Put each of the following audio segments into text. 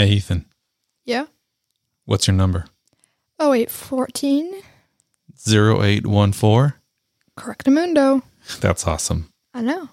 Hey, Ethan, Yeah. what's your number? Oh wait, fourteen. 0814? Correctamundo. That's awesome. I know.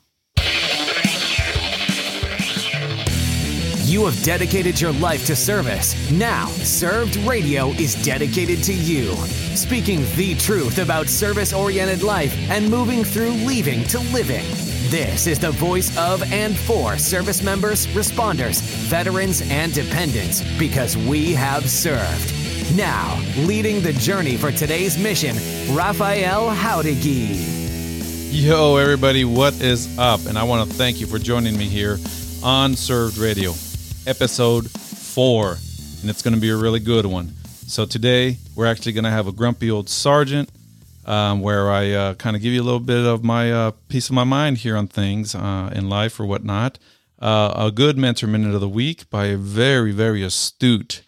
You have dedicated your life to service. Now, Served Radio is dedicated to you. Speaking the truth about service oriented life and moving through leaving to living. This is the voice of and for service members, responders, veterans, and dependents because we have served. Now, leading the journey for today's mission, Raphael Howdigi. Yo, everybody, what is up? And I want to thank you for joining me here on Served Radio, episode four. And it's going to be a really good one. So, today we're actually going to have a grumpy old sergeant um, where I uh, kind of give you a little bit of my uh, piece of my mind here on things uh, in life or whatnot. Uh, a good mentor minute of the week by a very, very astute,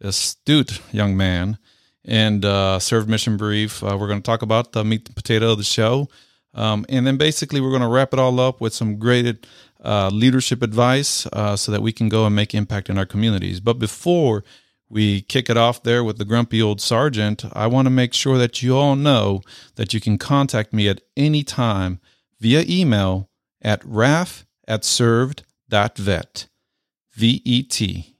astute young man. And uh, served mission brief. Uh, we're going to talk about the meat and potato of the show. Um, and then basically, we're going to wrap it all up with some great leadership advice so that we can go and make impact in our communities. But before we kick it off there with the grumpy old sergeant, I want to make sure that you all know that you can contact me at any time via email at raf at served.vet. V E T.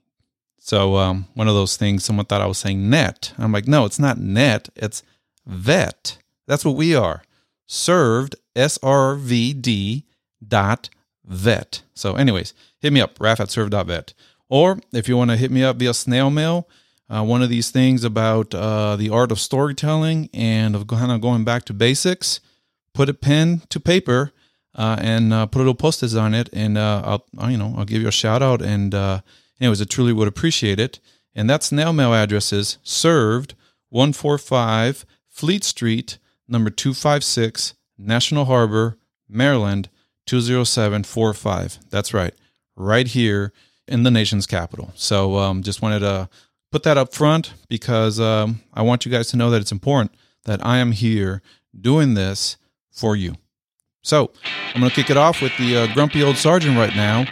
So, um, one of those things, someone thought I was saying net. I'm like, no, it's not net, it's vet. That's what we are served s-r-v-d dot vet so anyways hit me up raf at served dot vet or if you want to hit me up via snail mail uh, one of these things about uh, the art of storytelling and of kind of going back to basics put a pen to paper uh, and uh, put a little post-its on it and uh, I'll, I'll, you know i'll give you a shout out and uh, anyways i truly would appreciate it and that snail mail address is served 145 fleet street number 256, National Harbor, Maryland 20745. That's right, right here in the nation's capital. So um, just wanted to put that up front because um, I want you guys to know that it's important that I am here doing this for you. So I'm going to kick it off with the uh, grumpy old sergeant right now.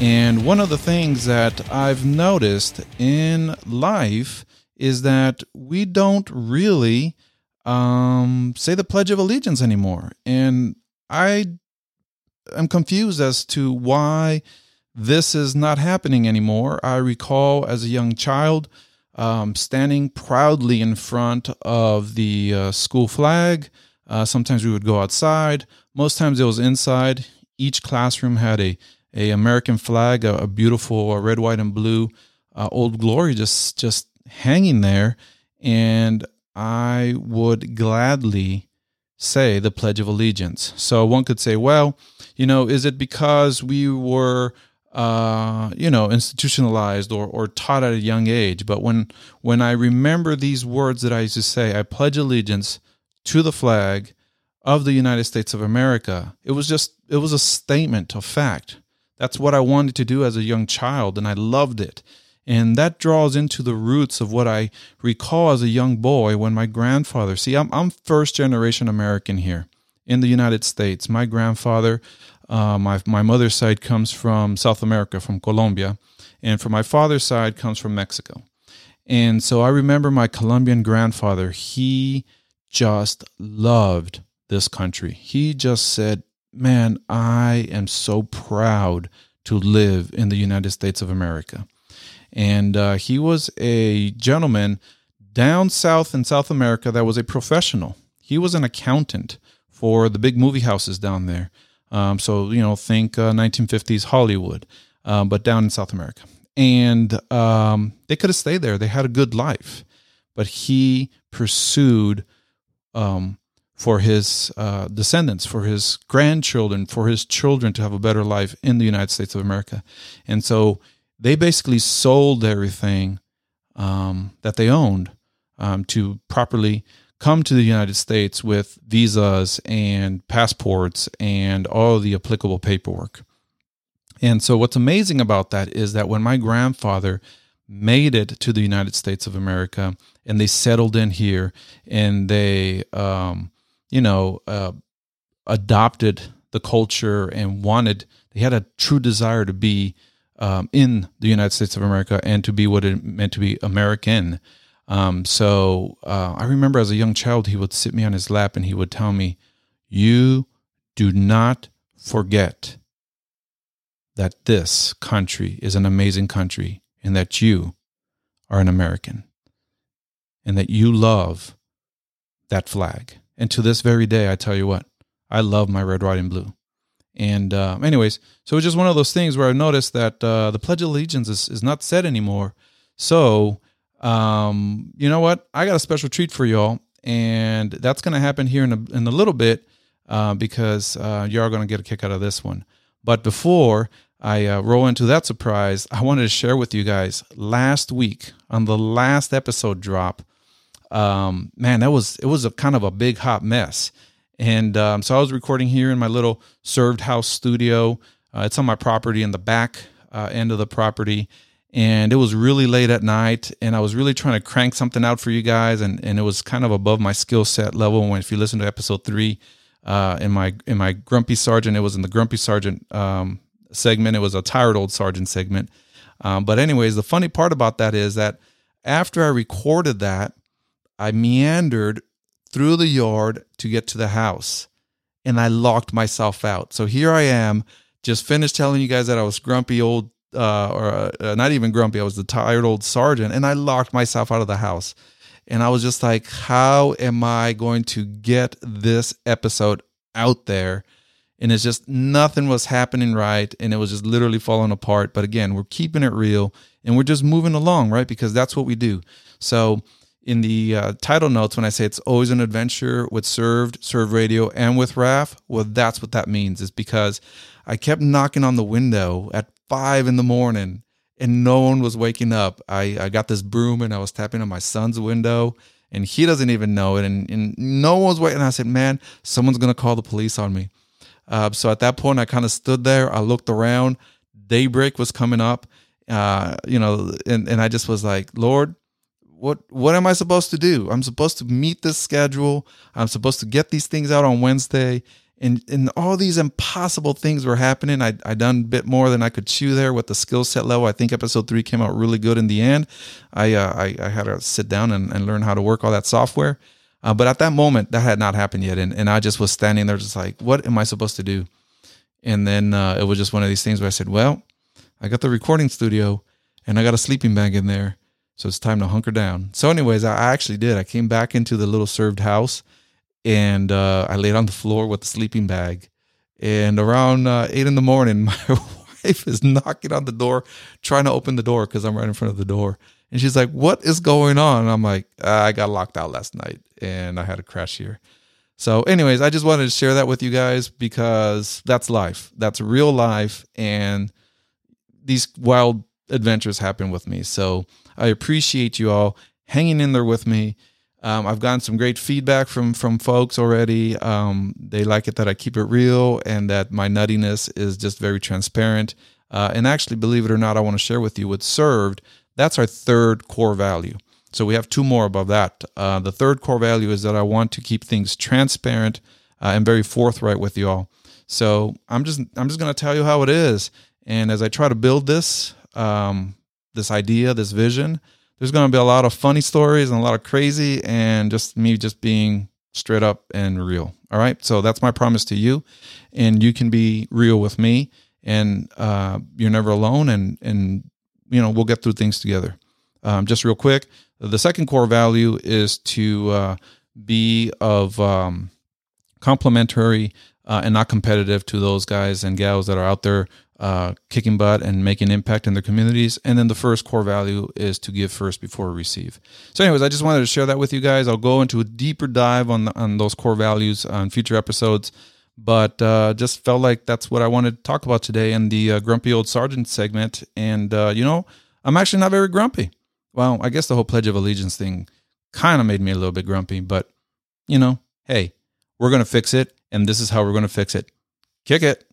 And one of the things that I've noticed in life is that we don't really um, say the Pledge of Allegiance anymore. And I am confused as to why this is not happening anymore. I recall as a young child um, standing proudly in front of the uh, school flag. Uh, sometimes we would go outside, most times it was inside. Each classroom had a a American flag, a, a beautiful uh, red, white, and blue uh, Old Glory just just hanging there, and I would gladly say the Pledge of Allegiance. So one could say, well, you know, is it because we were uh, you know, institutionalized or, or taught at a young age. But when when I remember these words that I used to say, I pledge allegiance to the flag of the United States of America, it was just it was a statement of fact. That's what I wanted to do as a young child, and I loved it. And that draws into the roots of what I recall as a young boy when my grandfather, see, I'm, I'm first generation American here in the United States. My grandfather, uh, my, my mother's side comes from South America, from Colombia, and from my father's side comes from Mexico. And so I remember my Colombian grandfather, he just loved this country. He just said, man, I am so proud to live in the United States of America. And uh, he was a gentleman down south in South America that was a professional. He was an accountant for the big movie houses down there. Um, so, you know, think uh, 1950s Hollywood, um, but down in South America. And um, they could have stayed there. They had a good life. But he pursued um, for his uh, descendants, for his grandchildren, for his children to have a better life in the United States of America. And so they basically sold everything um, that they owned um, to properly come to the United States with visas and passports and all the applicable paperwork. And so, what's amazing about that is that when my grandfather made it to the United States of America and they settled in here and they, um, you know, uh, adopted the culture and wanted, they had a true desire to be um, in the United States of America and to be what it meant to be American. Um, so uh, I remember as a young child, he would sit me on his lap and he would tell me, You do not forget that this country is an amazing country and that you are an American and that you love that flag. And to this very day, I tell you what, I love my red, white, and blue. And uh, anyways, so it's just one of those things where I noticed that uh, the Pledge of Allegiance is, is not said anymore. So, um, you know what? I got a special treat for y'all, and that's going to happen here in a, in a little bit uh, because uh, you are going to get a kick out of this one. But before I uh, roll into that surprise, I wanted to share with you guys last week on the last episode drop. Um, man, that was it was a kind of a big hot mess, and um, so I was recording here in my little served house studio. Uh, it's on my property in the back uh, end of the property, and it was really late at night, and I was really trying to crank something out for you guys, and and it was kind of above my skill set level. When if you listen to episode three, uh, in my in my grumpy sergeant, it was in the grumpy sergeant um, segment. It was a tired old sergeant segment. Um, but anyways, the funny part about that is that after I recorded that, I meandered through the yard to get to the house, and I locked myself out. So here I am, just finished telling you guys that I was grumpy old, uh, or uh, not even grumpy. I was the tired old sergeant, and I locked myself out of the house. And I was just like, how am I going to get this episode out there? and it's just nothing was happening right and it was just literally falling apart but again we're keeping it real and we're just moving along right because that's what we do so in the uh, title notes when i say it's always an adventure with served served radio and with raf well that's what that means is because i kept knocking on the window at five in the morning and no one was waking up i, I got this broom and i was tapping on my son's window and he doesn't even know it and, and no one's waiting i said man someone's going to call the police on me uh, so at that point, I kind of stood there. I looked around. Daybreak was coming up, uh, you know, and, and I just was like, Lord, what what am I supposed to do? I'm supposed to meet this schedule. I'm supposed to get these things out on Wednesday. And, and all these impossible things were happening. I I done a bit more than I could chew there with the skill set level. I think episode three came out really good in the end. I uh, I, I had to sit down and, and learn how to work all that software. Uh, but at that moment, that had not happened yet, and and I just was standing there, just like, what am I supposed to do? And then uh, it was just one of these things where I said, well, I got the recording studio, and I got a sleeping bag in there, so it's time to hunker down. So, anyways, I actually did. I came back into the little served house, and uh, I laid on the floor with the sleeping bag. And around uh, eight in the morning, my wife is knocking on the door, trying to open the door because I'm right in front of the door. And she's like, What is going on? And I'm like, I got locked out last night and I had a crash here. So, anyways, I just wanted to share that with you guys because that's life. That's real life. And these wild adventures happen with me. So, I appreciate you all hanging in there with me. Um, I've gotten some great feedback from from folks already. Um, they like it that I keep it real and that my nuttiness is just very transparent. Uh, and actually, believe it or not, I want to share with you what's served that's our third core value. So we have two more above that. Uh, the third core value is that I want to keep things transparent uh, and very forthright with you all. So I'm just I'm just going to tell you how it is. And as I try to build this um, this idea, this vision, there's going to be a lot of funny stories and a lot of crazy, and just me just being straight up and real. All right. So that's my promise to you, and you can be real with me, and uh, you're never alone. And and you know, we'll get through things together. Um, just real quick, the second core value is to uh, be of um, complementary uh, and not competitive to those guys and gals that are out there uh, kicking butt and making impact in their communities. And then the first core value is to give first before receive. So, anyways, I just wanted to share that with you guys. I'll go into a deeper dive on the, on those core values on future episodes but uh, just felt like that's what I wanted to talk about today in the uh, grumpy old sergeant segment. And uh, you know, I'm actually not very grumpy. Well, I guess the whole Pledge of Allegiance thing kind of made me a little bit grumpy, but you know, hey, we're gonna fix it, and this is how we're gonna fix it. Kick it.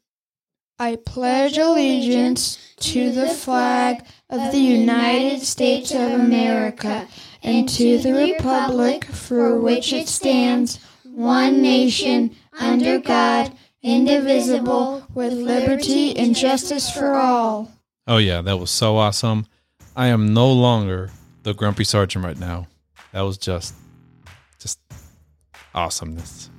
I pledge allegiance to the flag of the United States of America and to the republic for which it stands, one nation under God, indivisible, with liberty and justice for all. Oh yeah, that was so awesome. I am no longer the grumpy sergeant right now. That was just just awesomeness.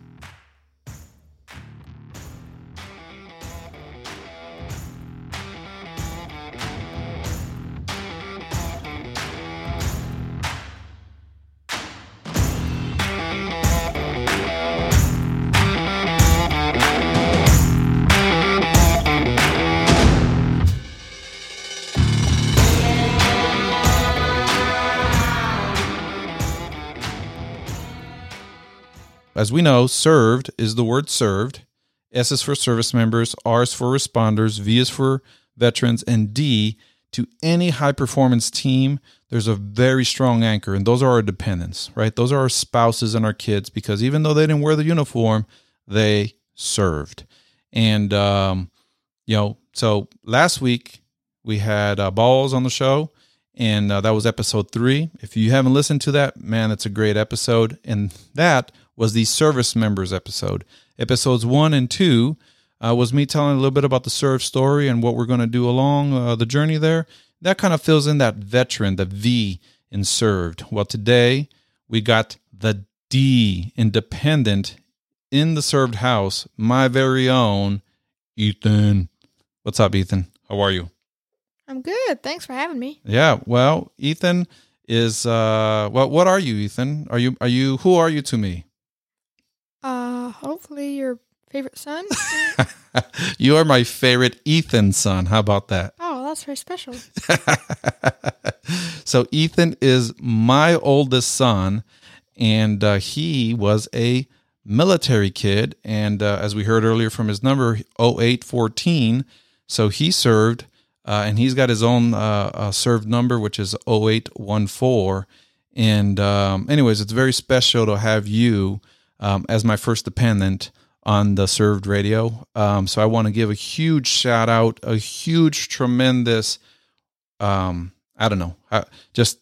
As we know, served is the word served. S is for service members, R is for responders, V is for veterans, and D to any high performance team, there's a very strong anchor, and those are our dependents, right? Those are our spouses and our kids because even though they didn't wear the uniform, they served. And, um, you know, so last week we had uh, Balls on the show, and uh, that was episode three. If you haven't listened to that, man, that's a great episode. And that was the service members episode. Episodes one and two uh, was me telling a little bit about the serve story and what we're going to do along uh, the journey there. That kind of fills in that veteran, the V in served. Well, today we got the D independent in the served house, my very own Ethan. What's up, Ethan? How are you? I'm good. Thanks for having me. Yeah, well, Ethan is uh well what are you, Ethan? Are you are you who are you to me? Uh, hopefully your favorite son. you are my favorite Ethan son. How about that? oh, that's very special. so Ethan is my oldest son, and uh, he was a military kid. And uh, as we heard earlier from his number, 0814, so he served, uh, and he's got his own uh, uh, served number, which is 0814. And um, anyways, it's very special to have you um, as my first dependent on the served radio. Um, so I want to give a huge shout out, a huge, tremendous, um, I don't know, just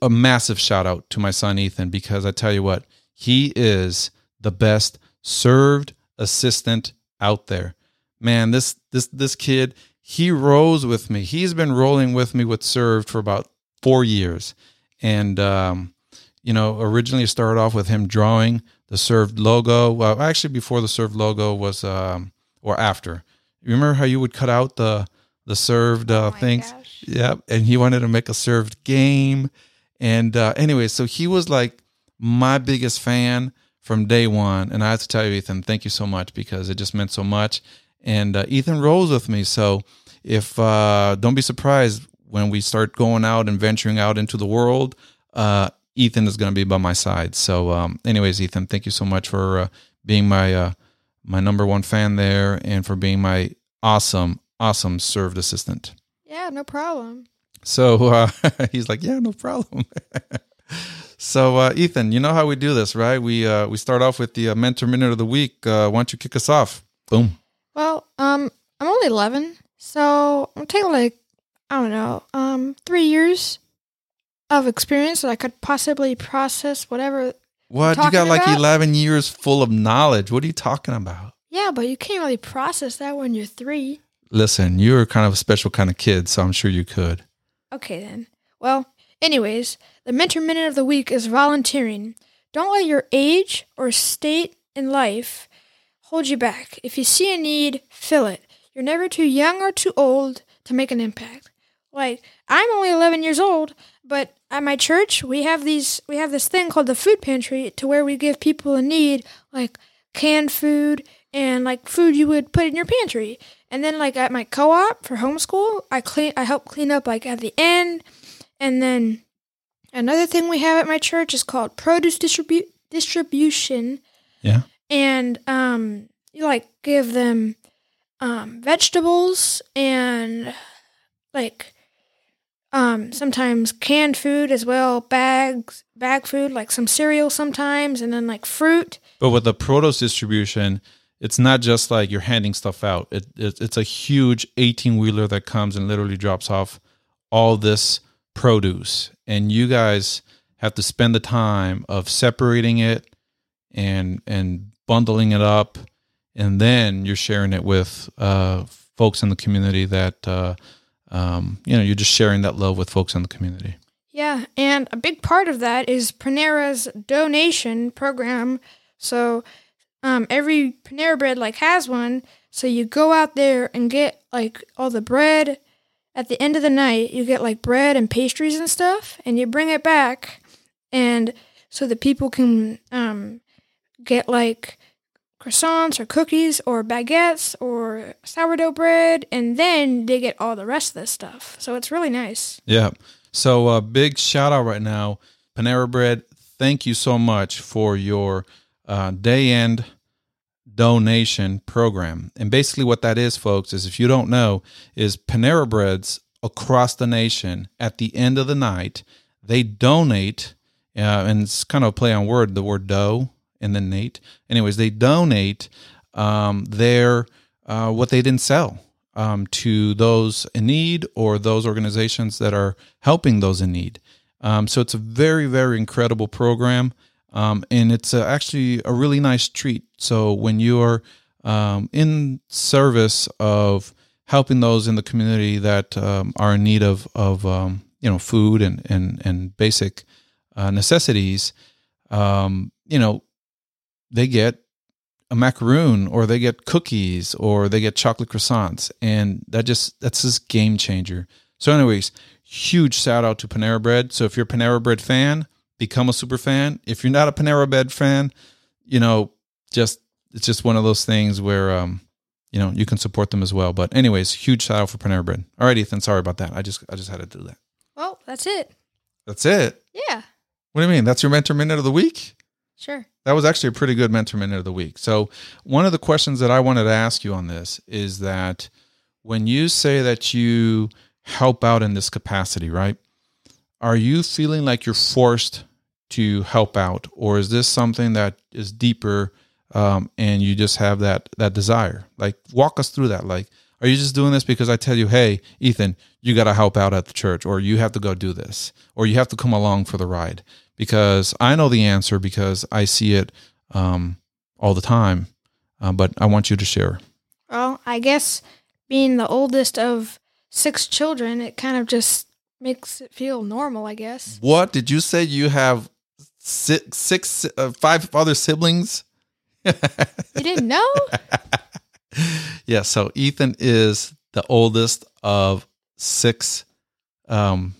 a massive shout out to my son Ethan because I tell you what, he is the best served assistant out there. Man, this this this kid, he rose with me. He's been rolling with me with served for about four years, and um, you know, originally started off with him drawing the served logo. Well, actually, before the served logo was, um, or after. Remember how you would cut out the the served uh, Oh things? gosh. Yep. And he wanted to make a served game. And uh, anyway, so he was like my biggest fan from day one. And I have to tell you, Ethan, thank you so much because it just meant so much. And uh, Ethan rolls with me. So if uh, don't be surprised when we start going out and venturing out into the world, uh, Ethan is going to be by my side. So, um, anyways, Ethan, thank you so much for uh, being my uh, my number one fan there and for being my awesome, awesome served assistant. Yeah, no problem. So uh, he's like, "Yeah, no problem." so uh, Ethan, you know how we do this, right? We uh, we start off with the uh, mentor minute of the week. Uh, why don't you kick us off? Boom. Well, um, I'm only 11, so I'm taking like I don't know, um, three years of experience that I could possibly process whatever. What you got like about- eleven years full of knowledge. What are you talking about? Yeah, but you can't really process that when you're three. Listen, you're kind of a special kind of kid, so I'm sure you could. Okay, then. Well, anyways, the mentor minute of the week is volunteering. Don't let your age or state in life hold you back. If you see a need, fill it. You're never too young or too old to make an impact. Like, I'm only 11 years old, but at my church, we have these we have this thing called the food pantry to where we give people in need like canned food and like food you would put in your pantry. And then like at my co-op for homeschool, I clean I help clean up like at the end. And then another thing we have at my church is called produce distribu- distribution Yeah. and um you like give them um vegetables and like um sometimes canned food as well bags bag food like some cereal sometimes and then like fruit But with the produce distribution, it's not just like you're handing stuff out. It, it it's a huge 18 wheeler that comes and literally drops off all this produce, and you guys have to spend the time of separating it and and bundling it up, and then you're sharing it with uh, folks in the community that uh, um, you know you're just sharing that love with folks in the community. Yeah, and a big part of that is Panera's donation program. So um, every Panera Bread like has one. So you go out there and get like all the bread. At the end of the night, you get like bread and pastries and stuff, and you bring it back, and so that people can um, get like croissants or cookies or baguettes or sourdough bread, and then they get all the rest of this stuff. So it's really nice. Yeah. So uh, big shout out right now, Panera Bread. Thank you so much for your uh, day end donation program. And basically, what that is, folks, is if you don't know, is Panera Breads across the nation at the end of the night, they donate, uh, and it's kind of a play on word, the word dough and then Nate. Anyways, they donate um, their uh, what they didn't sell um, to those in need or those organizations that are helping those in need. Um, so it's a very, very incredible program. Um, and it's a, actually a really nice treat. So when you are um, in service of helping those in the community that um, are in need of, of you know, food and, and, and basic uh, necessities, you know, they get a macaroon or they get cookies or they get chocolate croissants. And that just that's this game changer. So anyways huge shout out to panera bread. So if you're a panera bread fan become a super fan. If you're not a panera bread fan you know just it's just one of those things where um you know you can support them as well. But anyways huge shout out for panera bread. All right ethan sorry about that. I just i just had to do that. Well, that's it. that's it? Yeah, what do you mean? That's your mentor minute of the week? Sure. That was actually a pretty good mentor minute of the week. So, one of the questions that I wanted to ask you on this is that when you say that you help out in this capacity, right? Are you feeling like you're forced to help out, or is this something that is deeper um, and you just have that that desire? Like, walk us through that. Like, are you just doing this because I tell you, hey, Ethan, you got to help out at the church, or you have to go do this, or you have to come along for the ride? Because I know the answer because I see it um, all the time. Uh, but I want you to share. Well, I guess being the oldest of six children, it kind of just makes it feel normal, I guess. What did you say? You have six, six uh, five other siblings? You didn't know? yeah. So Ethan is the oldest of six, um,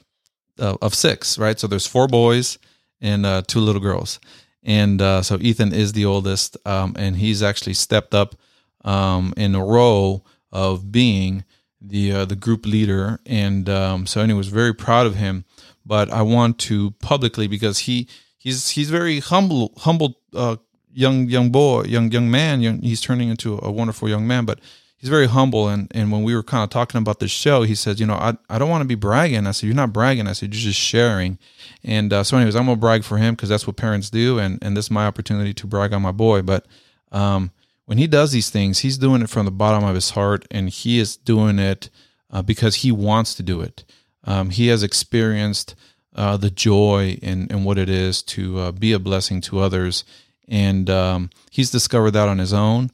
uh, of six, right? So there's four boys and uh, two little girls, and uh, so Ethan is the oldest, um, and he's actually stepped up um, in the role of being the uh, the group leader, and um, so anyway, was very proud of him. But I want to publicly because he he's he's very humble humble uh, young young boy young young man. Young, he's turning into a wonderful young man, but he's very humble. And and when we were kind of talking about this show, he said, you know, I I don't want to be bragging. I said, you're not bragging. I said, you're just sharing. And uh, so, anyways, I'm gonna brag for him because that's what parents do, and and this is my opportunity to brag on my boy. But um, when he does these things, he's doing it from the bottom of his heart, and he is doing it uh, because he wants to do it. Um, he has experienced uh, the joy in, in what it is to uh, be a blessing to others, and um, he's discovered that on his own.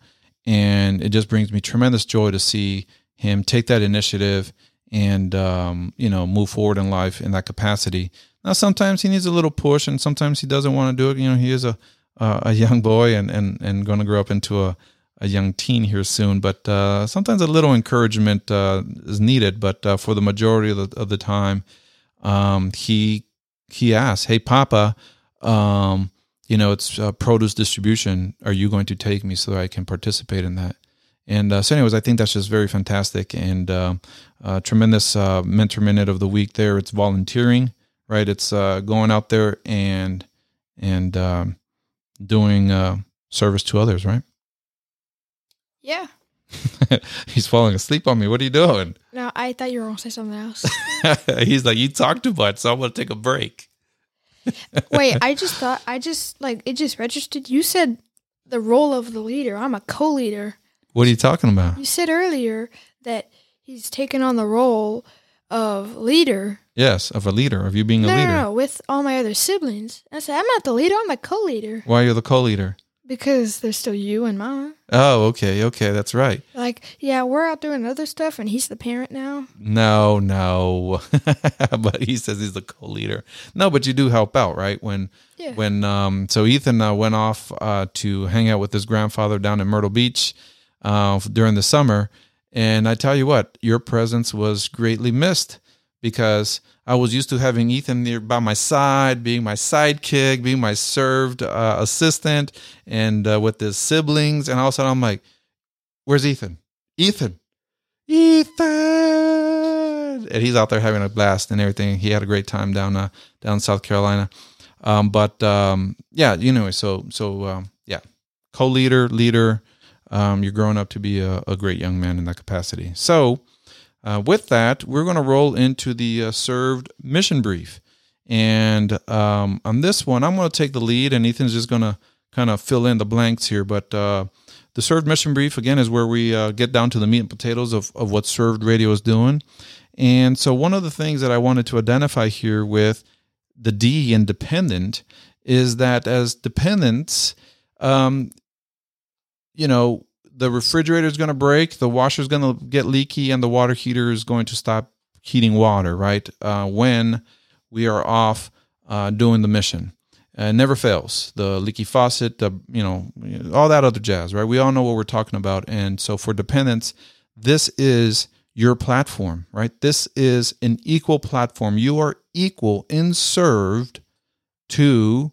And it just brings me tremendous joy to see him take that initiative and um, you know move forward in life in that capacity. Now, sometimes he needs a little push, and sometimes he doesn't want to do it. You know, he is a uh, a young boy and and and going to grow up into a a young teen here soon. But uh, sometimes a little encouragement uh, is needed. But uh, for the majority of the, of the time, um, he he asks, "Hey, Papa, um, you know it's uh, produce distribution. Are you going to take me so that I can participate in that?" And uh, so, anyways, I think that's just very fantastic and uh, uh, tremendous uh, mentor minute of the week. There, it's volunteering, right? It's uh, going out there and and um, doing uh, service to others, right? Yeah. He's falling asleep on me. What are you doing? No, I thought you were going to say something else. He's like, you talk too much, so I'm gonna take a break. Wait, I just thought, I just, like, it just registered. You said the role of the leader. I'm a co leader. What are you talking about? You said earlier that he's taken on the role of leader. Yes, of a leader, of you being a leader. no, no, with all my other siblings. I said, I'm not the leader, I'm a co leader. Why are you're the co-leader? Because there's still you and Mama. Oh, okay, okay, that's right. Like, yeah, we're out doing other stuff, and he's the parent now. No, no. but he says he's the co-leader. No, but you do help out, right? When Yeah. when um so Ethan uh, went off uh to hang out with his grandfather down in Myrtle Beach uh during the summer, and I tell you what, your presence was greatly missed because I was used to having Ethan near by my side, being my sidekick, being my served uh, assistant, and uh, with his siblings. And all of a sudden, I'm like, "Where's Ethan? Ethan, Ethan!" And he's out there having a blast and everything. He had a great time down uh, down South Carolina. Um, but um, yeah, you know, so so um, yeah, co-leader, leader. Um, you're growing up to be a, a great young man in that capacity. So. Uh, with that, we're going to roll into the uh, served mission brief. And um, on this one, I'm going to take the lead, and Ethan's just going to kind of fill in the blanks here. But uh, the served mission brief, again, is where we uh, get down to the meat and potatoes of, of what served radio is doing. And so, one of the things that I wanted to identify here with the D in dependent is that as dependents, um, you know, the refrigerator is going to break, the washer is going to get leaky, and the water heater is going to stop heating water, right? Uh, when we are off uh, doing the mission. Uh, never fails. The leaky faucet, the you know, all that other jazz, right? We all know what we're talking about. And so for dependents, this is your platform, right? This is an equal platform. You are equal in served to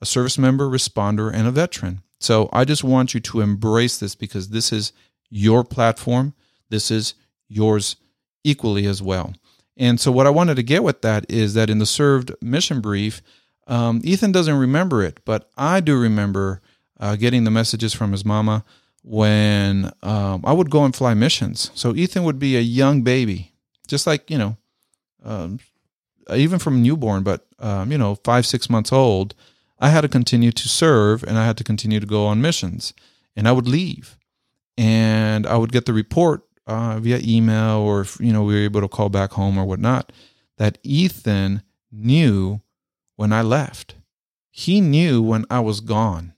a service member, responder, and a veteran. So I just want you to embrace this because this is your platform. This is yours equally as well. And so what I wanted to get with that is that in the served mission brief, um, Ethan doesn't remember it, but I do remember uh, getting the messages from his mama when um, I would go and fly missions. So Ethan would be a young baby, just like you know, um, even from newborn, but um, you know, five six months old. I had to continue to serve and I had to continue to go on missions. And I would leave and I would get the report uh, via email or, if, you know, we were able to call back home or whatnot that Ethan knew when I left. He knew when I was gone.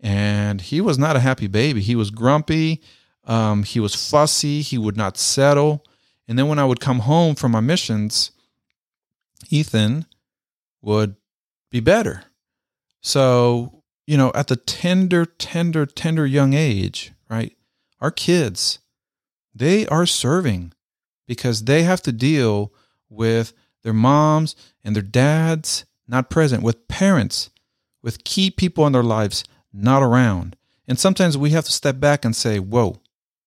And he was not a happy baby. He was grumpy. Um, he was fussy. He would not settle. And then when I would come home from my missions, Ethan would be better. So, you know, at the tender, tender, tender young age, right? Our kids, they are serving because they have to deal with their moms and their dads not present, with parents, with key people in their lives not around. And sometimes we have to step back and say, whoa,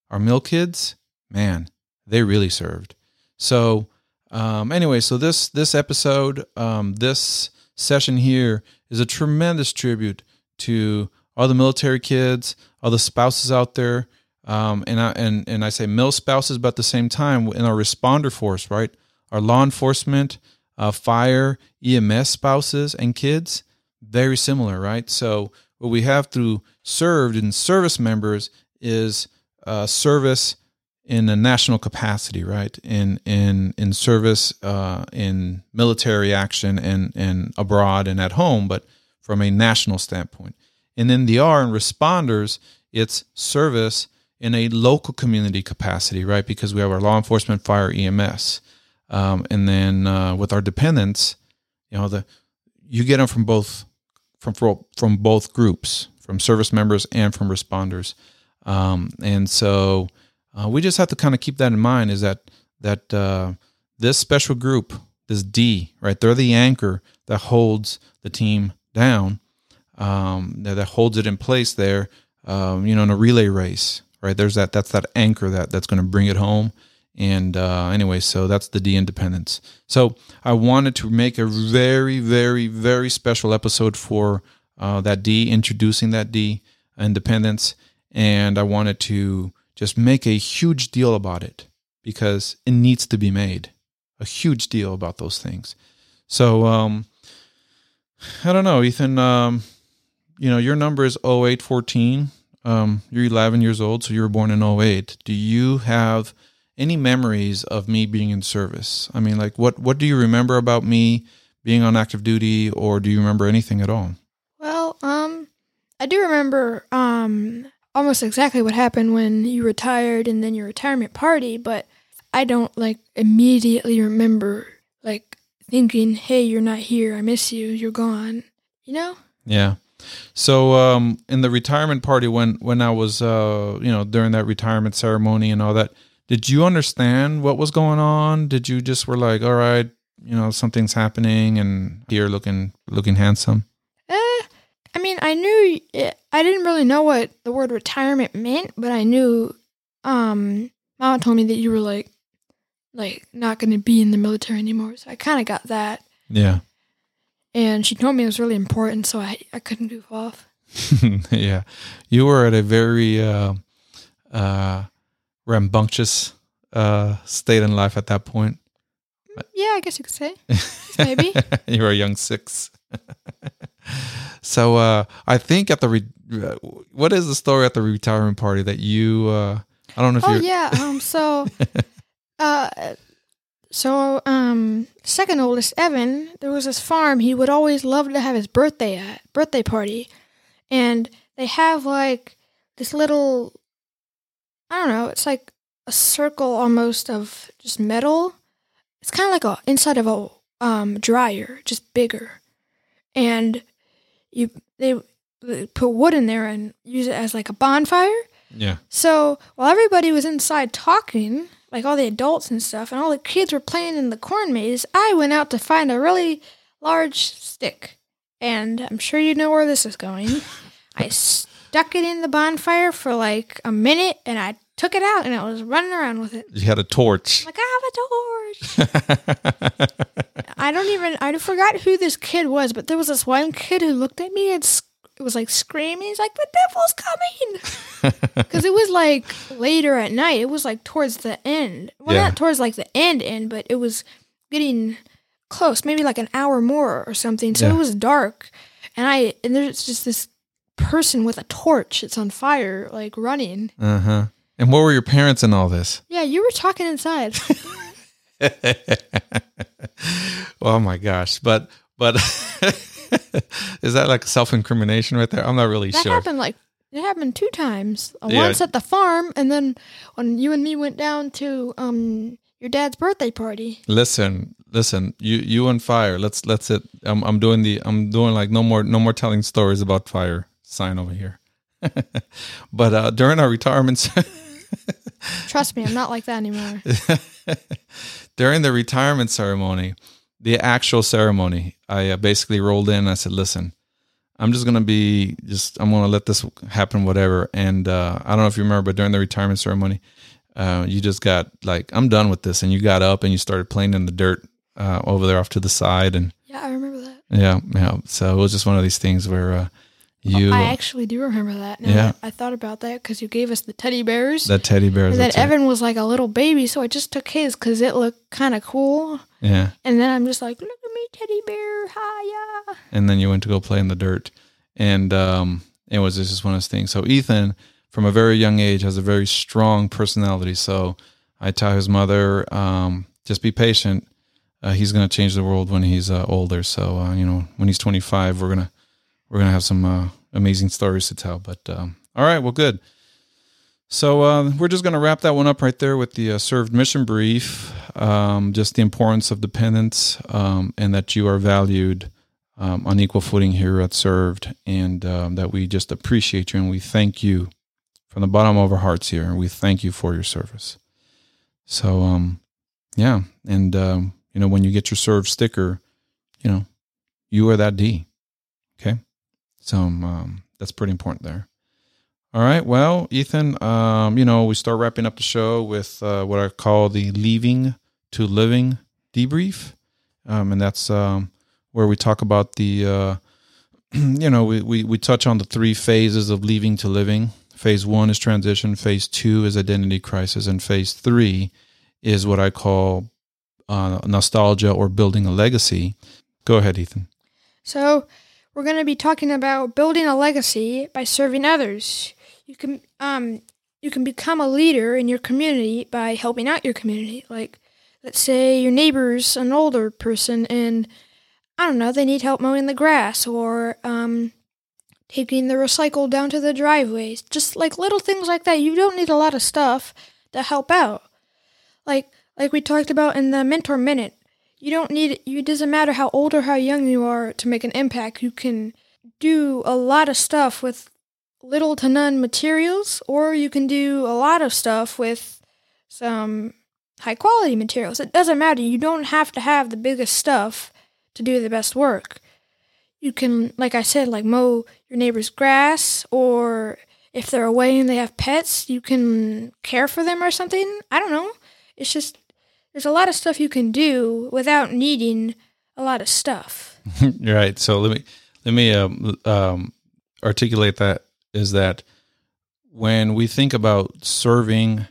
our mill kids, man, they really served. So, um, anyway, so this this episode, um, this session here is a tremendous tribute to all the military kids, all the spouses out there, um, and I and and I say mill spouses, but at the same time in our responder force, right? Our law enforcement, uh, fire, EMS spouses and kids, very similar, right? So what we have through served and service members is uh, service in a national capacity, right? In in in service, uh, in military action, and and abroad and at home, but from a national standpoint. And then the R in responders, it's service in a local community capacity, right? Because we have our law enforcement, fire, EMS, um, and then uh, with our dependents, you know, the you get them from both from from both groups, from service members and from responders, um, and so uh, we just have to kind of keep that in mind. Is that that uh, this special group, this D, right? They're the anchor that holds the team down, um, that, that holds it in place there. Um, you know, in a relay race, right? There's that. That's that anchor that that's going to bring it home. And uh, anyway, so that's the D independence. So I wanted to make a very, very, very special episode for uh, that D, introducing that D independence, and I wanted to just make a huge deal about it because it needs to be made a huge deal about those things. So um, I don't know, Ethan. Um, you know, your number is 0814. Um, you're 11 years old, so you were born in 08. Do you have any memories of me being in service? I mean, like, what what do you remember about me being on active duty, or do you remember anything at all? Well, um, I do remember um, almost exactly what happened when you retired and then your retirement party, but I don't like immediately remember like thinking, "Hey, you're not here. I miss you. You're gone." You know? Yeah. So um, in the retirement party, when when I was uh, you know during that retirement ceremony and all that, did you understand what was going on? Did you just were like, all right, you know, something's happening, and here looking looking handsome? I mean, I knew it, I didn't really know what the word retirement meant, but I knew. Um, Mama told me that you were like, like not going to be in the military anymore, so I kind of got that. Yeah. And she told me it was really important, so I I couldn't goof off. yeah. You were at a very uh, uh, rambunctious uh, state in life at that point. Yeah, I guess you could say maybe. you were a young six. so uh, I think at the re- uh, what is the story at the retirement party that you uh, I don't know if Oh you yeah. Um. So, uh, so um, second oldest Evan, there was this farm he would always love to have his birthday at birthday party, and they have like this little, I don't know, it's like a circle almost of just metal. It's kind of like a inside of a um dryer, just bigger, and you they they put wood in there and use it as like a bonfire. yeah So while everybody was inside talking, like all the adults and stuff, and all the kids were playing in the corn maze, I went out to find a really large stick. And I'm sure you know where this is going. I stuck it in the bonfire for like a minute and I took it out and I was running around with it. you had a torch. Like, I have a torch. I don't even, I forgot who this kid was, but there was this one kid who looked at me and it was like screaming. He's like, the devil's coming. Because it was like later at night. It was like towards the end. Well, Yeah. not towards like the end end, but it was getting close, maybe like an hour more or something. So Yeah. it was dark. And I, and there's just this person with a torch. It's on fire, like running. Uh huh. And what were your parents in all this? Yeah, you were talking inside. oh my gosh! But but is that like self incrimination right there? I'm not really sure. That sure. happened like it happened two times. Uh, Yeah. Once at the farm, and then when you and me went down to um your dad's birthday party. Listen, listen. You you and fire. Let's let's it. I'm I'm doing the I'm doing like no more no more telling stories about fire. Sign over here. but uh, during our retirement, Trust me, I'm not like that anymore. during the retirement ceremony, the actual ceremony, I uh, basically rolled in. And I said, "Listen, I'm just gonna be just. I'm gonna let this happen, whatever." And uh, I don't know if you remember, but during the retirement ceremony, uh, you just got like, "I'm done with this," and you got up and you started playing in the dirt uh, over there off to the side, and Yeah, I remember that. yeah, yeah. So it was just one of these things where uh, you I actually do remember that. Now Yeah. I thought about that because you gave us the teddy bears. that teddy bear. and then it. Evan was like a little baby, so I just took his because it looked kind of cool. yeah. And then I'm just like, look at me, teddy bear, hiya. and then you went to go play in the dirt and um it was just one of those things so ethan from a very young age has a very strong personality so i tell his mother um just be patient uh, he's going to change the world when he's uh, older so uh, you know when he's 25 we're going to we're to have some uh, amazing stories to tell but um all right well good so uh, we're just to wrap that one up right there with the uh, served mission brief um, just the importance of dependence um, and that you are valued um, on equal footing here at Served, and um, that we just appreciate you and we thank you from the bottom of our hearts here. And we thank you for your service. So, yeah, and you know when you get your Served sticker, you know you are that D. So um, that's pretty important there. All right, well, Ethan, um, you know we start wrapping up the show with uh, what I call the leaving to living debrief, um, and that's um, where we talk about the uh, you know we, we we touch on the three phases of leaving to living. Phase one is transition. Phase two is identity crisis. And phase three is what i call uh, nostalgia or building a legacy. Go ahead ethan. So, we're going to be talking about building a legacy by serving others. You can um you can become a leader in your community by helping out your community. Like let's say your neighbor's an older person and I don't know, they need help mowing the grass or um taking the recycle down to the driveways, just like little things like that. You don't need a lot of stuff to help out. Like like we talked about in the mentor minute. You don't need it doesn't matter how old or how young you are to make an impact. You can do a lot of stuff with little to none materials or you can do a lot of stuff with some high quality materials. It doesn't matter. You don't have to have the biggest stuff to do the best work you can, like I said, like mow your neighbor's grass, or if they're away and they have pets, you can care for them or something. I don't know. It's just there's a lot of stuff you can do without needing a lot of stuff. right. So let me let me um, um, articulate that is that when we think about serving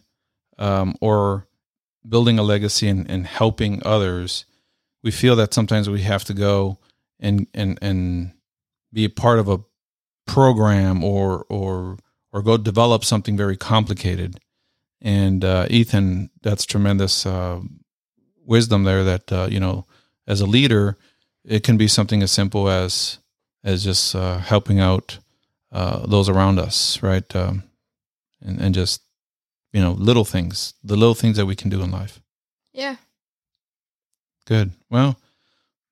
um, or building a legacy and, and helping others, we feel that sometimes we have to go and and and be a part of a program or or or go develop something very complicated. And uh, Ethan, that's tremendous uh, wisdom there. That uh, you know, as a leader, it can be something as simple as as just uh, helping out uh, those around us, right? Um, and and just you know, little things, the little things that we can do in life. Yeah. Good. Well,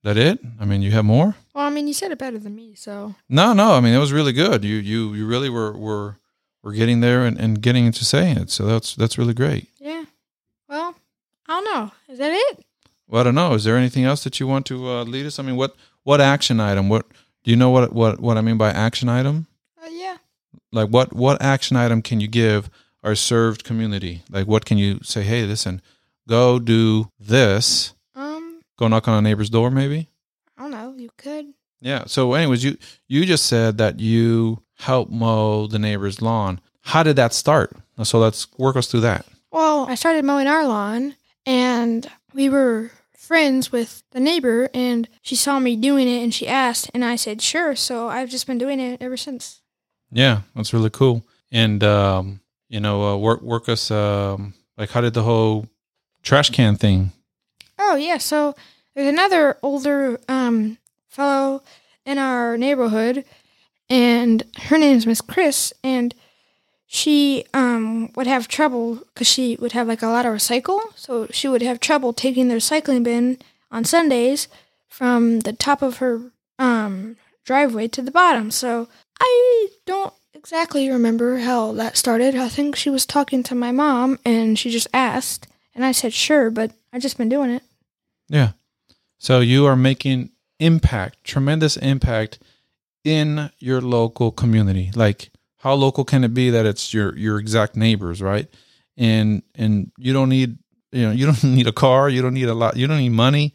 that it? I mean, you have more? Well, I mean, you said it better than me, so. No, no. I mean, it was really good. You, you, you really were, were, were getting there and, and getting into saying it. So that's, that's really great. Yeah. Well, I don't know. Is that it? Well, I don't know. Is there anything else that you want to uh, lead us? I mean, what, what action item? What do you know? What, what, what I mean by action item? Uh, yeah. Like what, what action item can you give our served community? Like, what can you say? Hey, listen, go do this Um. Go knock on a neighbor's door, maybe. I don't know. You could. Yeah. So, anyways, you you just said that you help mow the neighbor's lawn. How did that start? So let's work us through that. Well, I started mowing our lawn, and we were friends with the neighbor, and she saw me doing it, and she asked, and I said sure. So I've just been doing it ever since. Yeah, that's really cool. And um, you know, uh, work work us um, like how did the whole trash can thing Oh yeah, so there's another older um, fellow in our neighborhood, and her name is Miss Chris, and she um, would have trouble because she would have like a lot of recycle, so she would have trouble taking the recycling bin on Sundays from the top of her um, driveway to the bottom. So I don't exactly remember how that started. I think she was talking to my mom and she just asked, and I said sure, but I just been doing it. Yeah. So you are making impact, tremendous impact in your local community. Like how local can it be that it's your your exact neighbors, right? And and you don't need you know you don't need a car, you don't need a lot, you don't need money,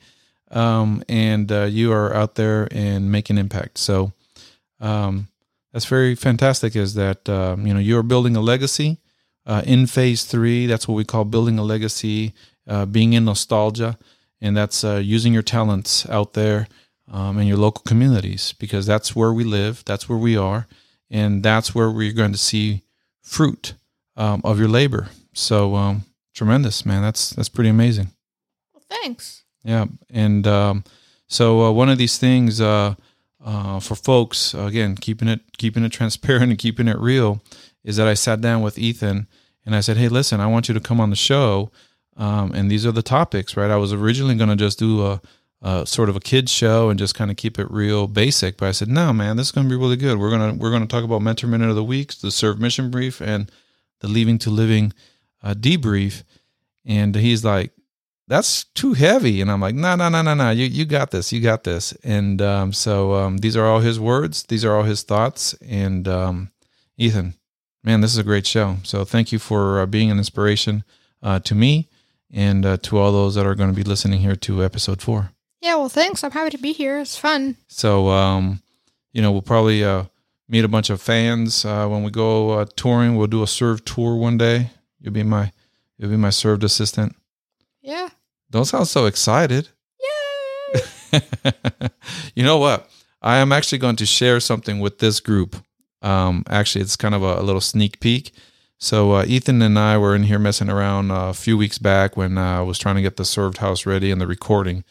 um, and uh, you are out there and making impact. So um, that's very fantastic. Is that um, you know you are building a legacy uh, in phase three? That's what we call building a legacy, uh, being in nostalgia and that's uh, using your talents out there um, in your local communities because that's where we live, that's where we are, and that's where we're going to see fruit um, of your labor. So um, tremendous, man. That's that's pretty amazing. Well, thanks. Yeah, and um, so uh, one of these things uh, uh, for folks, again, keeping it keeping it transparent and keeping it real, is that I sat down with Ethan and I said, "Hey, listen, I want you to come on the show." Um, and these are the topics, right? I was originally going to just do a, a, sort of a kids show and just kind of keep it real basic, but I said, no, man, this is going to be really good. We're gonna we're gonna talk about mentor minute of the week, the serve mission brief, and the leaving to living uh, debrief. And he's like, that's too heavy, and I'm like, no, no, no, no, no, you you got this, you got this. And um, so um, these are all his words, these are all his thoughts, and um, Ethan, man, this is a great show. So thank you for uh, being an inspiration uh, to me and uh, to all those that are going to be listening here to episode four. Yeah, well, thanks. I'm happy to be here. It's fun. So, um, you know, we'll probably uh, meet a bunch of fans uh, when we go uh, touring. We'll do a serve tour one day. You'll be my, you'll be my served assistant. Yeah. Don't sound so excited. Yay! you know what? I am actually going to share something with this group. Um, actually, it's kind of a, a little sneak peek. So uh, Ethan and I were in here messing around uh, a few weeks back when uh, I was trying to get the served house ready and the recording.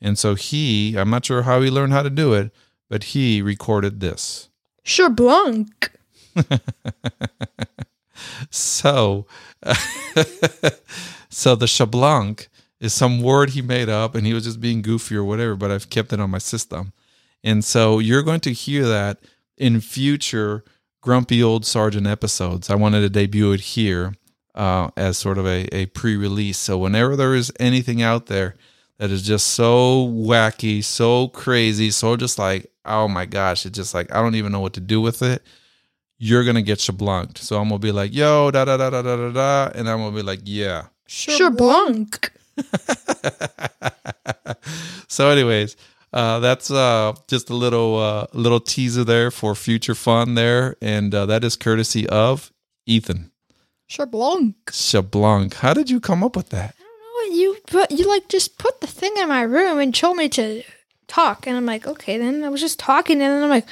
And so he, I'm not sure how he learned how to do it, but he recorded this. Sure, Blanc. So, so the Chablanc is some word he made up and he was just being goofy or whatever, but I've kept it on my system. And so you're going to hear that in future Grumpy Old Sergeant episodes. I wanted to debut it here uh, as sort of a, a pre release. So whenever there is anything out there that is just so wacky, so crazy, so just like, oh my gosh, it's just like, I don't even know what to do with it you're gonna get shablunked. So I'm gonna be like, yo, da da da da da da da, and I'm gonna be like, yeah. Sure, Blanc. so, anyways, uh, that's uh, just a little uh, little teaser there for future fun there, and uh, that is courtesy of Ethan Sure, Blanc. Shablanc. How did you come up with that? Oh, you like just put the thing in my room and told me to talk, and I'm like, okay. Then I was just talking, and then I'm like,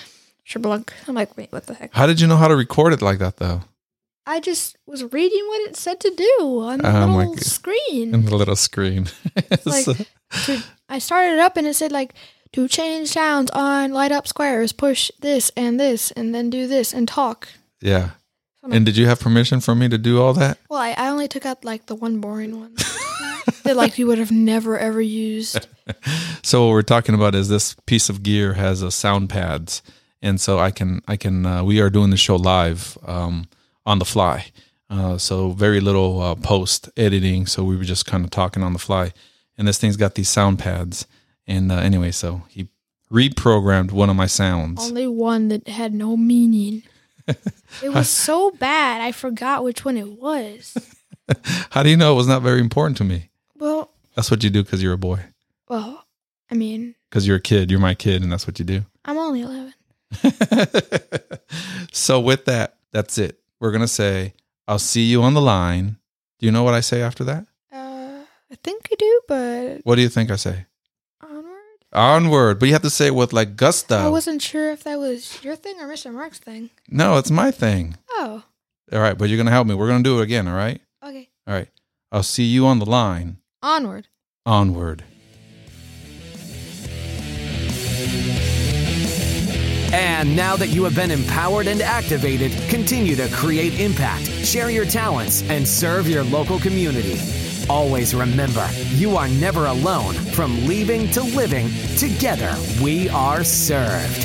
sure, Blanc. I'm like, wait, what the heck? How did you know how to record it like that though? I just was reading what it said to do on the Oh, little screen. In the little screen. like to, I started it up and it said like to change sounds on light up squares, push this and this, and then do this and talk. yeah. And did you have permission from me to do all that? Well, I, I only took out like the one boring one that like you would have never ever used. So what we're talking about is this piece of gear has a sound pads, and so I can I can uh, we are doing the show live um, on the fly. Uh, so very little uh, post editing. So we were just kind of talking on the fly, and this thing's got these sound pads. And uh, anyway, so he reprogrammed one of my sounds. Only one that had no meaning. It was so bad, I forgot which one it was. How do you know it was not very important to me? That's what you do because you're a boy. well, I mean, Because you're a kid. You're my kid, and that's what you do. I'm only 11. so with that, that's it. We're gonna say, "I'll see you on the line." Do you know what I say after that? Uh, I think I do, but What do you think I say? onward. Onward, but you have to say it with like gusto. I wasn't sure if that was your thing or Mr. Mark's thing. no, it's my thing. Oh, All right, but you're gonna help me. We're gonna do it again. All right. okay. All right. I'll see you on the line. Onward. Onward. And now that you have been empowered and activated, continue to create impact, share your talents, and serve your local community. Always remember, you are never alone. From leaving to living, together we are served.